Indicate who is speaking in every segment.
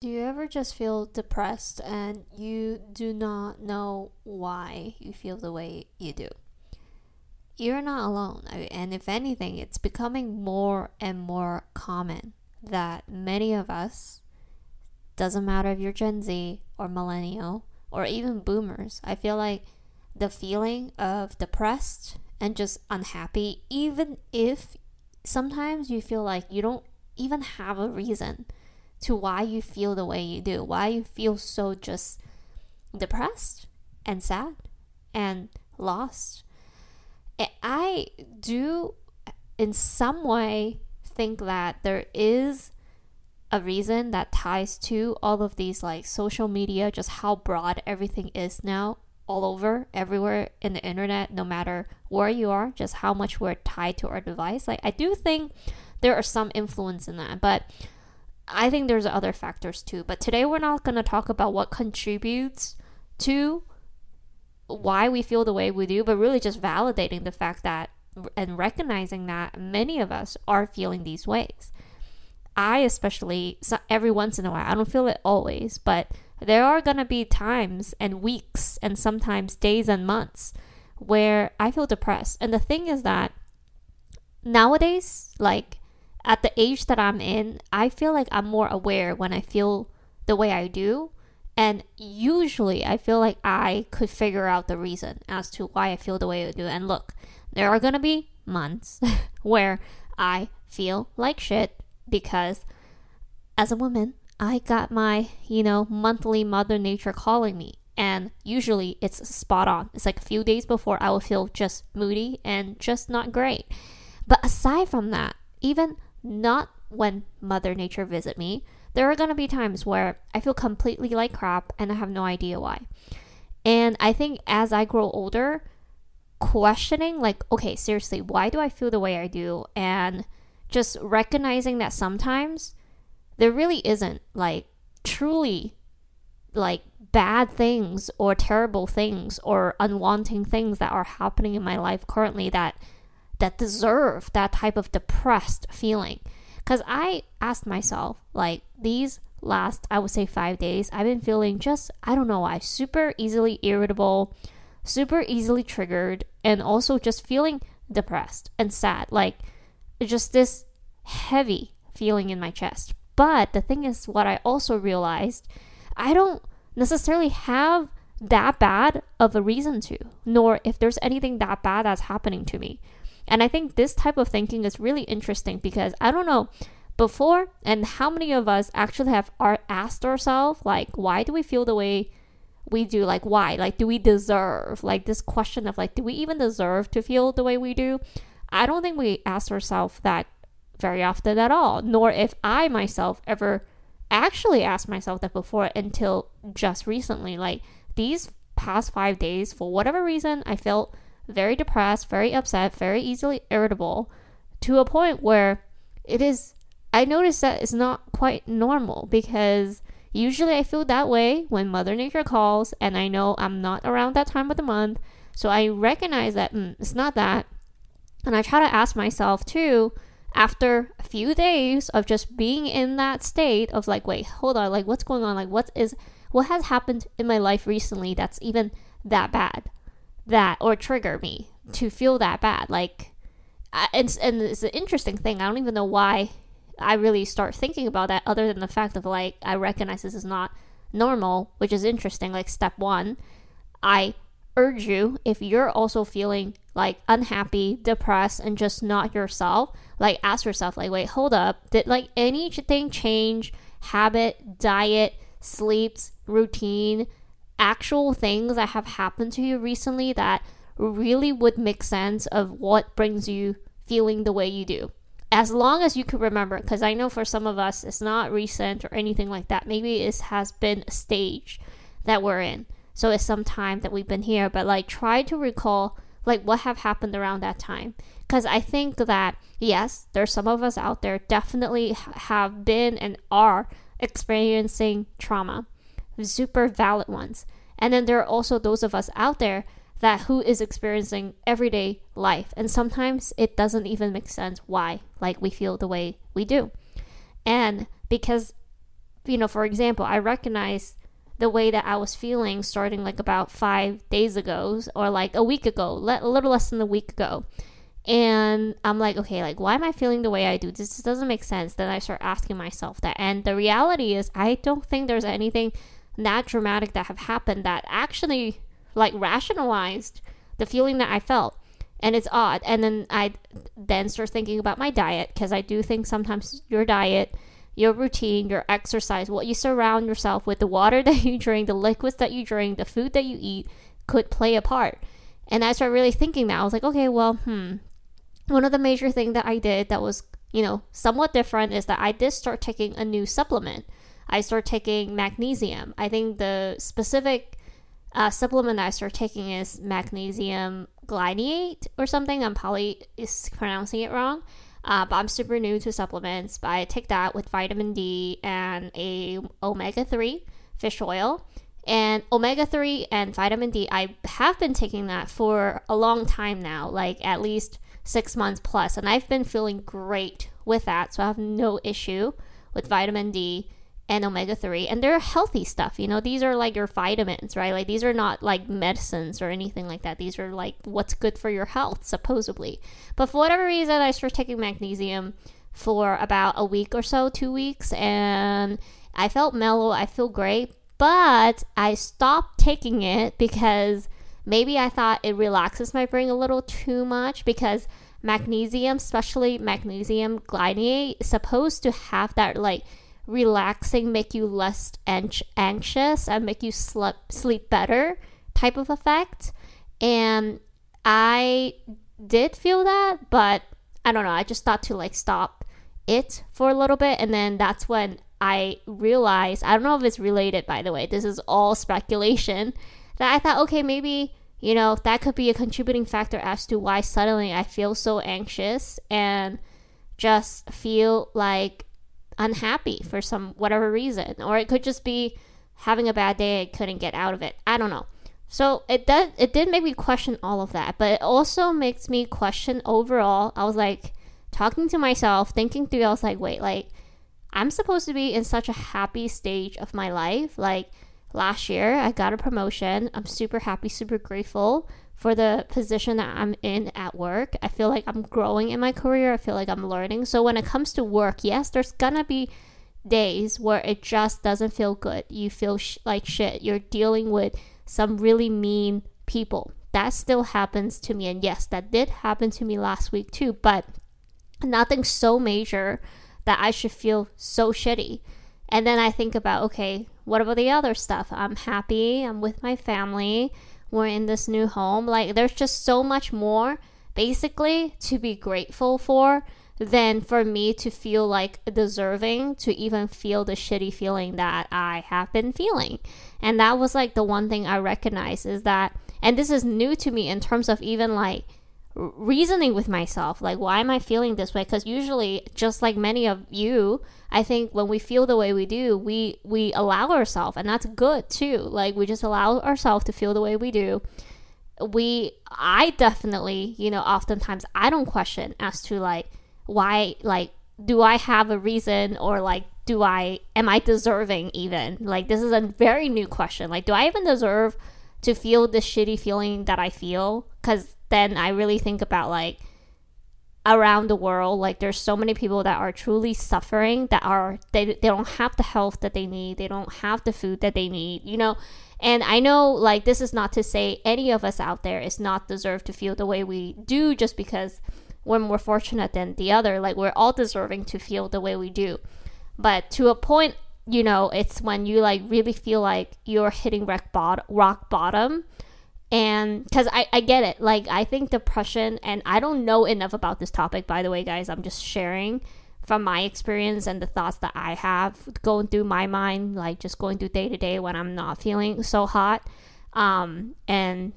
Speaker 1: Do you ever just feel depressed and you do not know why you feel the way you do? You're not alone. And if anything, it's becoming more and more common that many of us, doesn't matter if you're Gen Z or millennial or even boomers, I feel like the feeling of depressed and just unhappy, even if sometimes you feel like you don't even have a reason to why you feel the way you do, why you feel so just depressed and sad and lost. I do, in some way, think that there is a reason that ties to all of these like social media, just how broad everything is now, all over, everywhere in the internet, no matter where you are, just how much we're tied to our device. Like, I do think there are some influence in that, but I think there's other factors too. But today we're not going to talk about what contributes to why we feel the way we do, but really just validating the fact that and recognizing that many of us are feeling these ways. I, especially, every once in a while, I don't feel it always, but there are going to be times and weeks and sometimes days and months where I feel depressed. And the thing is that nowadays, like at the age that I'm in, I feel like I'm more aware when I feel the way I do. And usually I feel like I could figure out the reason as to why I feel the way I do. And look, there are gonna be months where I feel like shit because as a woman, I got my, you know, monthly Mother Nature calling me. And usually it's spot on. It's like a few days before I will feel just moody and just not great. But aside from that, even not when Mother Nature visit me. There are going to be times where I feel completely like crap and I have no idea why. And I think as I grow older, questioning like, okay, seriously, why do I feel the way I do? And just recognizing that sometimes there really isn't like truly like bad things or terrible things or unwanting things that are happening in my life currently that that deserve that type of depressed feeling. Because I asked myself, like, these last, I would say, five days, I've been feeling just, I don't know why, super easily irritable, super easily triggered, and also just feeling depressed and sad. Like, just this heavy feeling in my chest. But the thing is, what I also realized, I don't necessarily have that bad of a reason to, nor if there's anything that bad that's happening to me. And I think this type of thinking is really interesting because I don't know before and how many of us actually have asked ourselves like why do we feel the way we do? Like why? Like do we deserve like this question of like do we even deserve to feel the way we do? I don't think we ask ourselves that very often at all nor if i myself ever actually asked myself that before until just recently. Like these past five days for whatever reason i felt very depressed, very upset, very easily irritable to a point where it is I notice that it's not quite normal because usually I feel that way when Mother Nature calls and I know I'm not around that time of the month. So I recognize that mm, it's not that. And I try to ask myself too, after a few days of just being in that state of like, wait, hold on, like what's going on? Like what is what has happened in my life recently that's even that bad? That or trigger me to feel that bad. Like, and, and it's an interesting thing. I don't even know why I really start thinking about that other than the fact of like, I recognize this is not normal, which is interesting. Like, step one, I urge you, if you're also feeling like unhappy, depressed, and just not yourself, like, ask yourself, like, wait, hold up. Did like anything change? Habit, diet, sleeps, routine, actual things that have happened to you recently that really would make sense of what brings you feeling the way you do. As long as you can remember, because I know for some of us it's not recent or anything like that. Maybe it has been a stage that we're in. So it's some time that we've been here, but like try to recall like what have happened around that time. Because I think that yes, there's some of us out there definitely have been and are experiencing trauma super valid ones. And then there are also those of us out there that who is experiencing everyday life and sometimes it doesn't even make sense why like we feel the way we do. And because you know, for example, I recognize the way that I was feeling starting like about five days ago or like a week ago, a little less than a week ago. And I'm like, okay, like, why am I feeling the way I do? This doesn't make sense. Then I start asking myself that. And the reality is, I don't think there's anything that dramatic that have happened that actually like rationalized the feeling that I felt. And it's odd. And then I then start thinking about my diet because I do think sometimes your diet, your routine, your exercise, what you surround yourself with, the water that you drink, the liquids that you drink, the food that you eat could play a part. And I started really thinking that. I was like, okay, well, hmm, one of the major things that I did that was, you know, somewhat different is that I did start taking a new supplement. I start taking magnesium. I think the specific uh, supplement I start taking is magnesium glycinate or something. I'm probably is pronouncing it wrong. Uh, but I'm super new to supplements. But I take that with vitamin D and a omega three fish oil. And omega 3 and vitamin D, I have been taking that for a long time now, like at least six months plus, and I've been feeling great with that. So I have no issue with vitamin D and omega 3 and they're healthy stuff you know? These are like your vitamins right? Like these are not like medicines or anything like that. These are like what's good for your health supposedly. But for whatever reason i started taking magnesium for about a week or so two weeks and i felt mellow i feel great but i stopped taking it because maybe I thought it relaxes my brain a little too much because magnesium, especially magnesium glycinate, is supposed to have that like relaxing, make you less anxious and make you sleep sleep better type of effect. And I did feel that, but I don't know. I just thought to like stop it for a little bit, and then that's when I realized. I don't know if it's related, by the way. This is all speculation. That I thought, okay, maybe you know, that could be a contributing factor as to why suddenly I feel so anxious and just feel like unhappy for some whatever reason. Or it could just be having a bad day, I couldn't get out of it. I don't know. So it does it did make me question all of that, but it also makes me question overall. I was like talking to myself, thinking through, I was like, wait, like I'm supposed to be in such a happy stage of my life. Like last year. I got a promotion. I'm super happy, super grateful for the position that I'm in at work. I feel like I'm growing in my career. I feel like I'm learning. So when it comes to work, yes, there's gonna be days where it just doesn't feel good. You feel sh- like shit. You're dealing with some really mean people. That still happens to me. And yes, that did happen to me last week too, but nothing so major that I should feel so shitty. And then I think about, okay, what about the other stuff? I'm happy. I'm with my family. We're in this new home. Like, there's just so much more, basically, to be grateful for than for me to feel like deserving to even feel the shitty feeling that I have been feeling. And that was like the one thing I recognize is that, and this is new to me in terms of even like reasoning with myself like why am i feeling this way? Because usually just like many of you i think when we feel the way we do we we allow ourselves and that's good too. Like we just allow ourselves to feel the way we do. We i definitely you know oftentimes i don't question as to like why like do i have a reason or like do i am i deserving even? Like this is a very new question. Like do i even deserve to feel the shitty feeling that i feel? Because then I really think about like around the world like there's so many people that are truly suffering that are they, they don't have the health that they need they don't have the food that they need you know? And i know like this is not to say any of us out there is not deserved to feel the way we do just because we're more fortunate than the other like we're all deserving to feel the way we do. But to a point you know it's when you like really feel like you're hitting rock, bot- rock bottom and because I, I get it. Like i think depression and i don't know enough about this topic by the way guys i'm just sharing from my experience and the thoughts that i have going through my mind like just going through day to day when i'm not feeling so hot. Um, and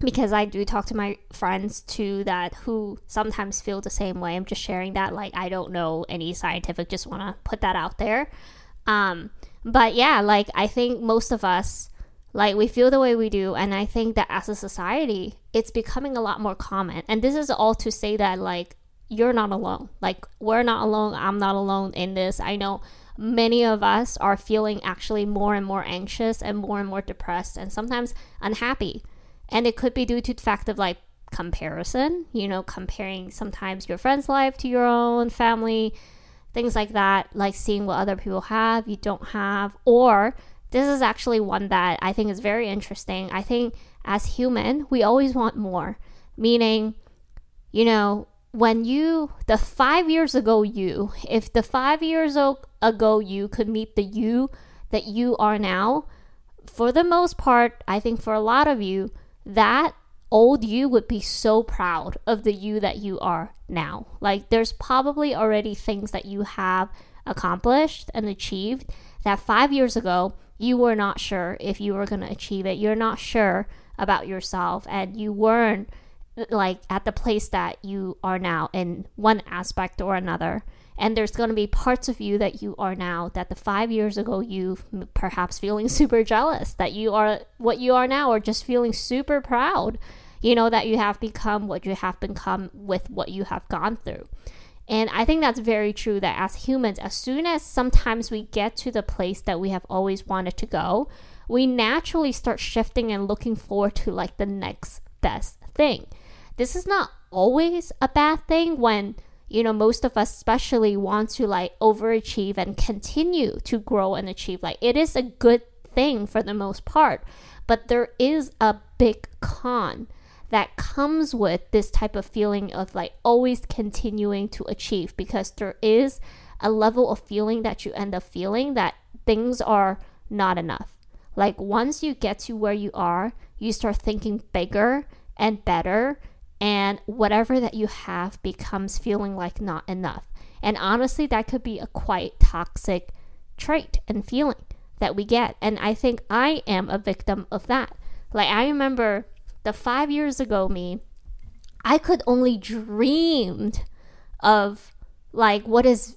Speaker 1: because i do talk to my friends too that who sometimes feel the same way i'm just sharing that like i don't know any scientific just want to put that out there. Um, but yeah like i think most of us like we feel the way we do and i think that as a society it's becoming a lot more common. And this is all to say that like you're not alone. Like we're not alone. I'm not alone in this. I know many of us are feeling actually more and more anxious and more and more depressed and sometimes unhappy. And it could be due to the fact of like comparison, you know, comparing sometimes your friend's life to your own family, things like that, like seeing what other people have, you don't have, or this is actually one that I think is very interesting. I think as human, we always want more, meaning, you know, when you the 5 years ago you, if the 5 years ago you could meet the you that you are now, for the most part, I think for a lot of you, that old you would be so proud of the you that you are now. Like, there's probably already things that you have accomplished and achieved that five years ago you were not sure if you were going to achieve it. You're not sure about yourself, and you weren't uh, like at the place that you are now in one aspect or another. And there's going to be parts of you that you are now that the five years ago you perhaps feeling super jealous that you are what you are now, or just feeling super proud you know that you have become what you have become with what you have gone through. And I think that's very true that as humans, as soon as sometimes we get to the place that we have always wanted to go, we naturally start shifting and looking forward to like the next best thing. This is not always a bad thing when, you know, most of us especially want to like overachieve and continue to grow and achieve. Like it is a good thing for the most part, but there is a big con that comes with this type of feeling of like always continuing to achieve because there is a level of feeling that you end up feeling that things are not enough. Like once you get to where you are, you start thinking bigger and better, and whatever that you have becomes feeling like not enough. And honestly, that could be a quite toxic trait and feeling that we get. And I think I am a victim of that. Like, I remember the five years ago me, I could only dreamed of like what is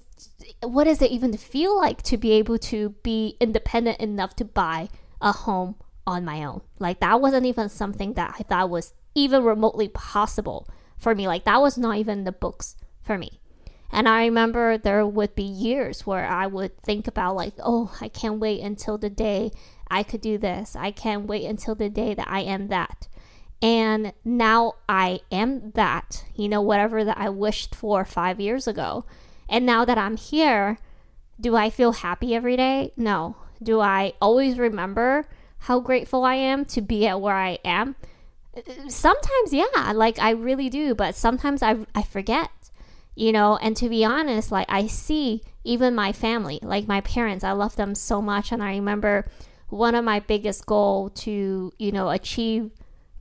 Speaker 1: what does it even feel like to be able to be independent enough to buy a home on my own. Like that wasn't even something that I thought was even remotely possible for me. Like that was not even the books for me. And I remember there would be years where I would think about like, oh, I can't wait until the day I could do this. I can't wait until the day that I am that. And now I am that, you know, whatever that I wished for five years ago. And now that I'm here, do I feel happy every day? No. Do I always remember how grateful I am to be at where I am? Sometimes, yeah, like I really do, but sometimes I, I forget, you know. And to be honest, like I see even my family, like my parents, I love them so much. And I remember one of my biggest goal to, you know, achieve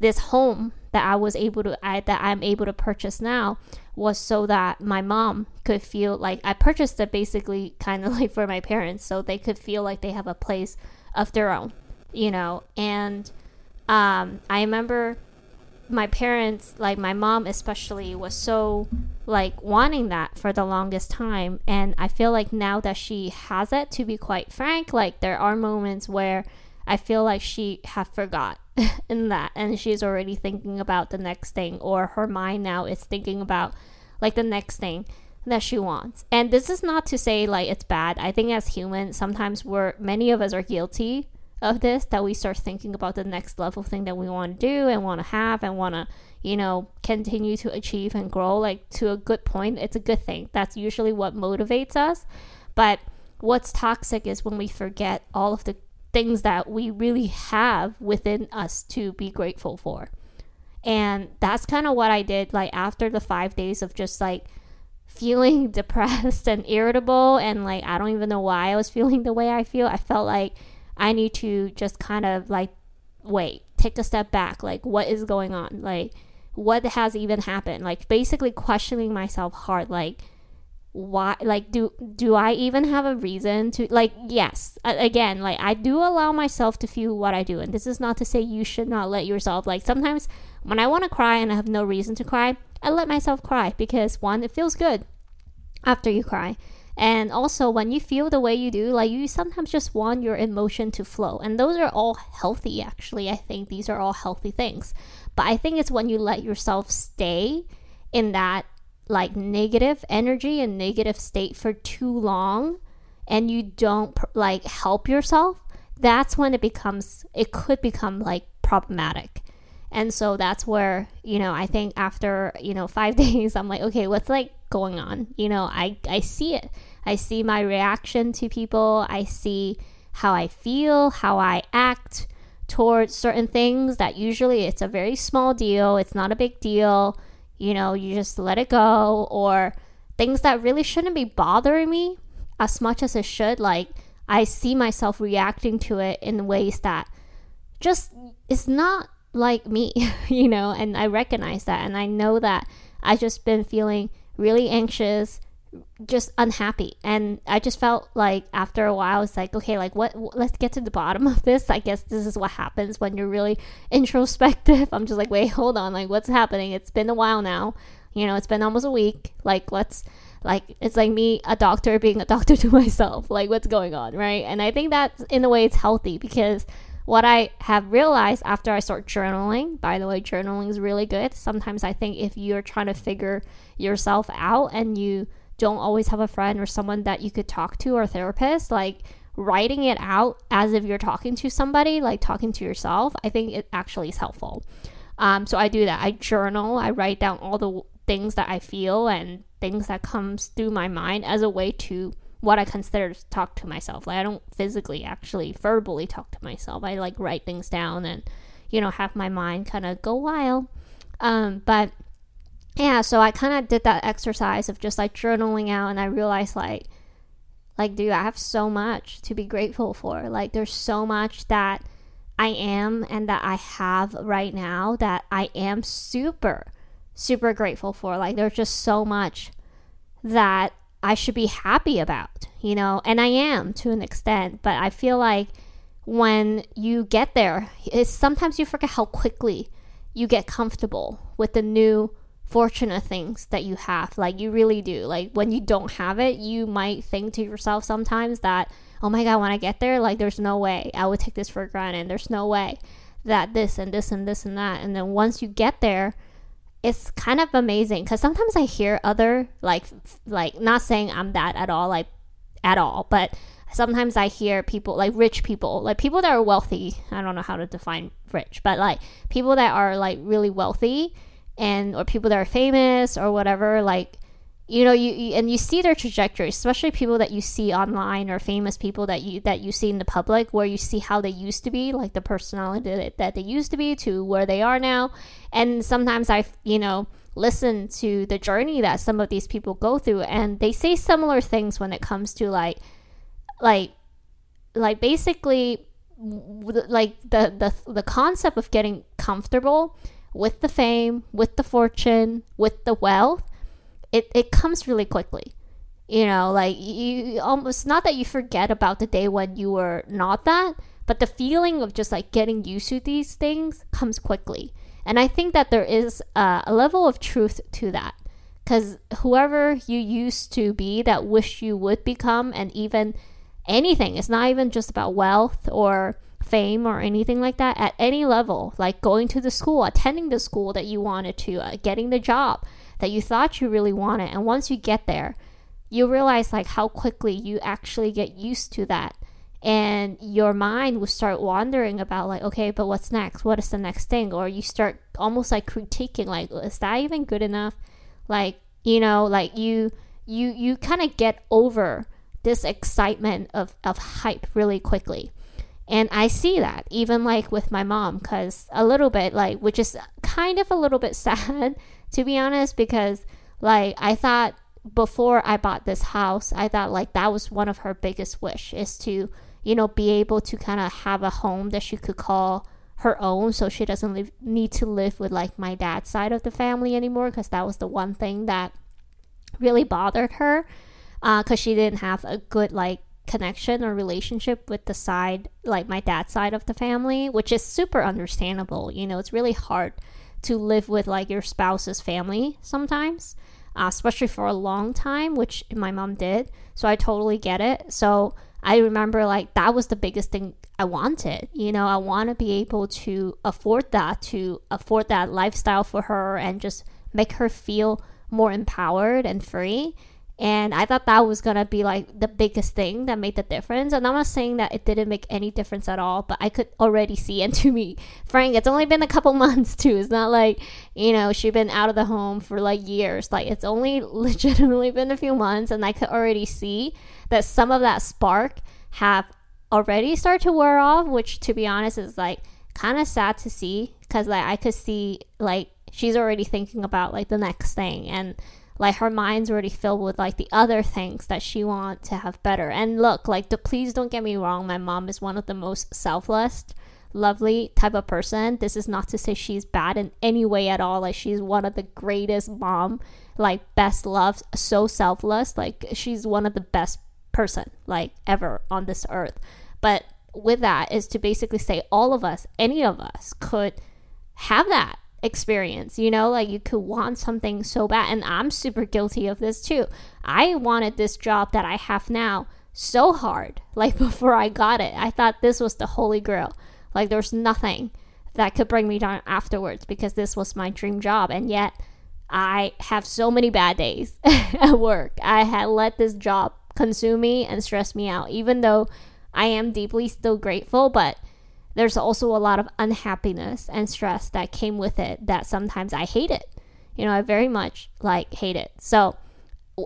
Speaker 1: this home that I was able to I, that I'm able to purchase now was so that my mom could feel like I purchased it basically kind of like for my parents so they could feel like they have a place of their own, you know. And um, I remember my parents, like my mom especially, was so like wanting that for the longest time. And I feel like now that she has it, to be quite frank, like there are moments where I feel like she have forgot in that and she's already thinking about the next thing or her mind now is thinking about like the next thing that she wants. And this is not to say like it's bad. I think as humans sometimes we're many of us are guilty of this that we start thinking about the next level thing that we want to do and want to have and want to you know continue to achieve and grow like to a good point it's a good thing that's usually what motivates us but what's toxic is when we forget all of the things that we really have within us to be grateful for. And that's kind of what I did like after the 5 days of just like feeling depressed and irritable and like I don't even know why I was feeling the way I feel. I felt like I need to just kind of like wait, take a step back. Like what is going on? Like what has even happened? Like basically questioning myself hard like why like do do i even have a reason to like yes again like i do allow myself to feel what i do and this is not to say you should not let yourself like sometimes when i want to cry and i have no reason to cry i let myself cry because one it feels good after you cry and also when you feel the way you do like you sometimes just want your emotion to flow and those are all healthy actually i think. These are all healthy things but i think it's when you let yourself stay in that like negative energy and negative state for too long and you don't like help yourself, that's when it becomes it could become like problematic. And so that's where, you know, I think after, you know, 5 days I'm like, okay, what's like going on? You know, I I see it. I see my reaction to people. I see how I feel, how I act towards certain things that usually it's a very small deal, it's not a big deal. You know, you just let it go or things that really shouldn't be bothering me as much as it should. Like, I see myself reacting to it in ways that just is not like me, you know, and I recognize that. And I know that I've just been feeling really anxious, just unhappy. And I just felt like after a while, it's like, okay, like what, let's get to the bottom of this. I guess this is what happens when you're really introspective. I'm just like, wait, hold on. Like, what's happening? It's been a while now. You know, it's been almost a week. Like, let's, like, it's like me, a doctor, being a doctor to myself. Like, what's going on, right? And I think that in a way it's healthy because what I have realized after I start journaling, by the way, journaling is really good. Sometimes I think if you're trying to figure yourself out and you don't always have a friend or someone that you could talk to or therapist, like writing it out as if you're talking to somebody, like talking to yourself, I think it actually is helpful. Um, so I do that. I journal. I write down all the things that I feel and things that comes through my mind as a way to what I consider to talk to myself. Like I don't physically actually verbally talk to myself. I like write things down and you know have my mind kind of go wild. Um, but yeah, so I kind of did that exercise of just like journaling out, and I realized like, like, dude, I have so much to be grateful for. Like, there's so much that I am and that I have right now that I am super, super grateful for. Like, there's just so much that I should be happy about, you know, and I am to an extent, but I feel like when you get there, it's sometimes you forget how quickly you get comfortable with the new fortunate things that you have. Like you really do. Like when you don't have it, you might think to yourself sometimes that, oh my God, when I get there, like there's no way I would take this for granted. There's no way that this and this and this and that. And then once you get there, it's kind of amazing because sometimes I hear other like like not saying I'm that at all like at all, but sometimes I hear people like rich people, like people that are wealthy. I don't know how to define rich, but like people that are like really wealthy and or people that are famous or whatever like you know you, you, and you see their trajectory especially people that you see online or famous people that you that you see in the public where you see how they used to be like the personality that, that they used to be to where they are now. And sometimes i you know listen to the journey that some of these people go through and they say similar things when it comes to like like like basically like the the the concept of getting comfortable with the fame, with the fortune, with the wealth, it, it comes really quickly. You know, like you almost not that you forget about the day when you were not that, but the feeling of just like getting used to these things comes quickly. And I think that there is a, a level of truth to that. Because whoever you used to be that wish you would become, and even anything, it's not even just about wealth or fame or anything like that at any level, like going to the school, attending the school that you wanted to, uh, getting the job that you thought you really wanted. And once you get there, you realize like how quickly you actually get used to that. And your mind will start wandering about like, okay, but what's next? What is the next thing? Or you start almost like critiquing, like, is that even good enough? Like, you know, like you you you kind of get over this excitement of, of hype really quickly and I see that even like with my mom, because a little bit, like, which is kind of a little bit sad, to be honest, because like I thought before I bought this house, I thought like that was one of her biggest wish is to, you know, be able to kind of have a home that she could call her own so she doesn't live, need to live with like my dad's side of the family anymore because that was the one thing that really bothered her because uh, she didn't have a good like connection or relationship with the side, like my dad's side of the family, which is super understandable. You know, it's really hard to live with like your spouse's family sometimes, uh, especially for a long time, which my mom did. So I totally get it. So I remember like that was the biggest thing I wanted. You know, I want to be able to afford that, to afford that lifestyle for her and just make her feel more empowered and free And I thought that was gonna be like the biggest thing that made the difference. And I'm not saying that it didn't make any difference at all, but I could already see. And to me, Frank, it's only been a couple months too. It's not like, you know, she's been out of the home for like years. Like it's only legitimately been a few months. And I could already see that some of that spark have already started to wear off, which to be honest is like kind of sad to see because like I could see like she's already thinking about like the next thing and like her mind's already filled with like the other things that she wants to have better. And look like the please don't get me wrong my mom is one of the most selfless lovely type of person. This is not to say she's bad in any way at all. Like she's one of the greatest mom like best loves so selfless. Like she's one of the best person like ever on this earth. But with that is to basically say all of us any of us could have that experience. You know, like you could want something so bad. And I'm super guilty of this too. I wanted this job that I have now so hard. Like before I got it, I thought this was the holy grail. Like there's nothing that could bring me down afterwards because this was my dream job. And yet I have so many bad days at work. I had let this job consume me and stress me out, even though I am deeply still grateful, but there's also a lot of unhappiness and stress that came with it that sometimes I hate it. You know, I very much like hate it. So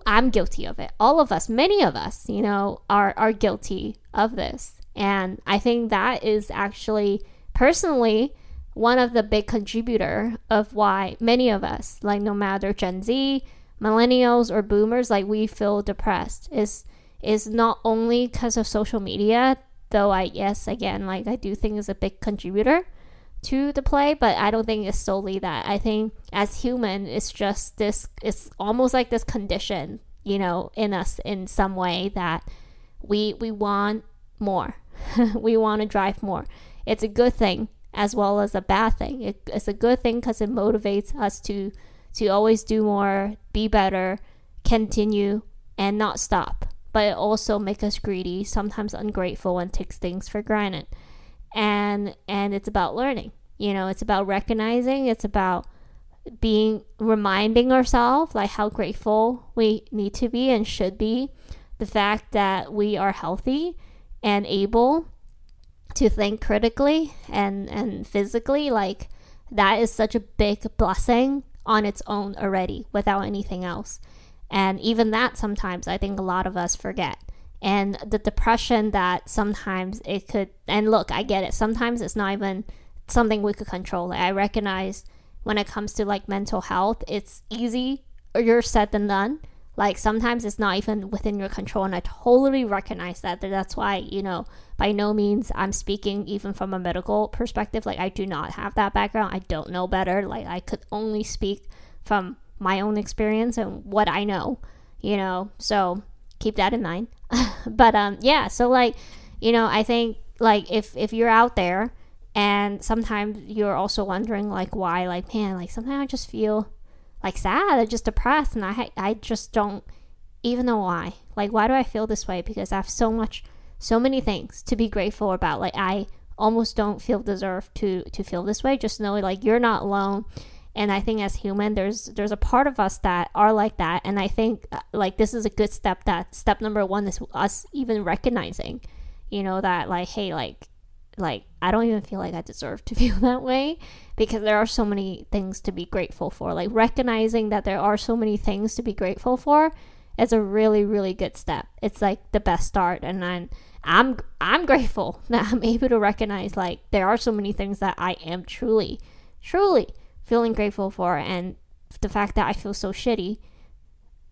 Speaker 1: I'm guilty of it. All of us, many of us, you know, are are guilty of this. And I think that is actually personally one of the big contributor of why many of us, like no matter Gen Z, millennials or boomers, like we feel depressed is is not only because of social media though I yes again like I do think is a big contributor to the play, but I don't think it's solely that. I think as human, it's just this. It's almost like this condition, you know, in us in some way that we we want more. we want to drive more. It's a good thing as well as a bad thing. It, it's a good thing because it motivates us to to always do more, be better, continue, and not stop but it also makes us greedy, sometimes ungrateful, and takes things for granted. And and it's about learning. You know, it's about recognizing. It's about being reminding ourselves like how grateful we need to be and should be. The fact that we are healthy and able to think critically and and physically like that is such a big blessing on its own already without anything else and even that sometimes I think a lot of us forget. And the depression that sometimes it could, and look, I get it. Sometimes it's not even something we could control. Like I recognize when it comes to like mental health, it's easy you're said than done. Like sometimes it's not even within your control, and I totally recognize that. That's why you know, by no means I'm speaking even from a medical perspective. Like I do not have that background. I don't know better. Like I could only speak from my own experience and what I know, you know. So keep that in mind. but um yeah, so like, you know, I think like if if you're out there and sometimes you're also wondering like why like man, like sometimes I just feel like sad or just depressed and I I just don't even know why. Like why do I feel this way? Because I have so much so many things to be grateful about. Like I almost don't feel deserved to to feel this way. Just know like you're not alone and i think as human there's there's a part of us that are like that. And i think uh, like this is a good step that step number one is us even recognizing you know that like hey like like i don't even feel like i deserve to feel that way because there are so many things to be grateful for. Like recognizing that there are so many things to be grateful for is a really really good step. It's like the best start. And then i'm i'm grateful that i'm able to recognize like there are so many things that i am truly truly feeling grateful for and the fact that I feel so shitty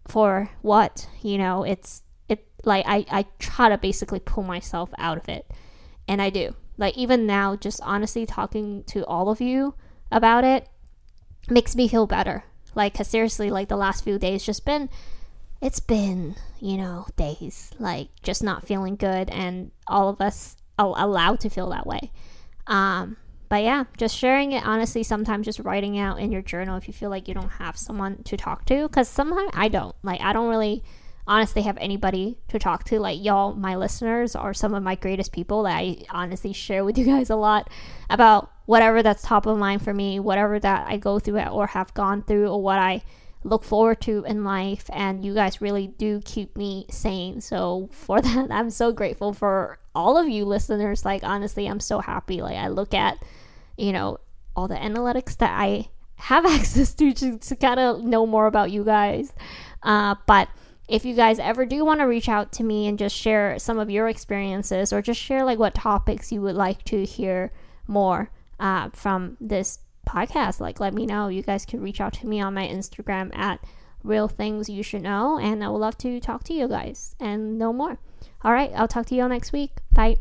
Speaker 1: for what, you know, it's it like I, I try to basically pull myself out of it. And I do. Like even now, just honestly talking to all of you about it makes me feel better. Like, cause seriously, like the last few days just been it's been, you know, days like just not feeling good and all of us allowed to feel that way. Um but yeah, just sharing it honestly, sometimes just writing out in your journal if you feel like you don't have someone to talk to. Because sometimes I don't. Like, I don't really honestly have anybody to talk to. Like, y'all, my listeners, are some of my greatest people that I honestly share with you guys a lot about whatever that's top of mind for me, whatever that I go through or have gone through, or what I look forward to in life and you guys really do keep me sane. So for that i'm so grateful for all of you listeners. Like honestly i'm so happy. Like i look at you know all the analytics that i have access to to, to kind of know more about you guys. Uh, but if you guys ever do want to reach out to me and just share some of your experiences or just share like what topics you would like to hear more uh, from this podcast, like let me know. You guys can reach out to me on my Instagram at real things you should know, and I would love to talk to you guys and know more. All right, I'll talk to you all next week. Bye.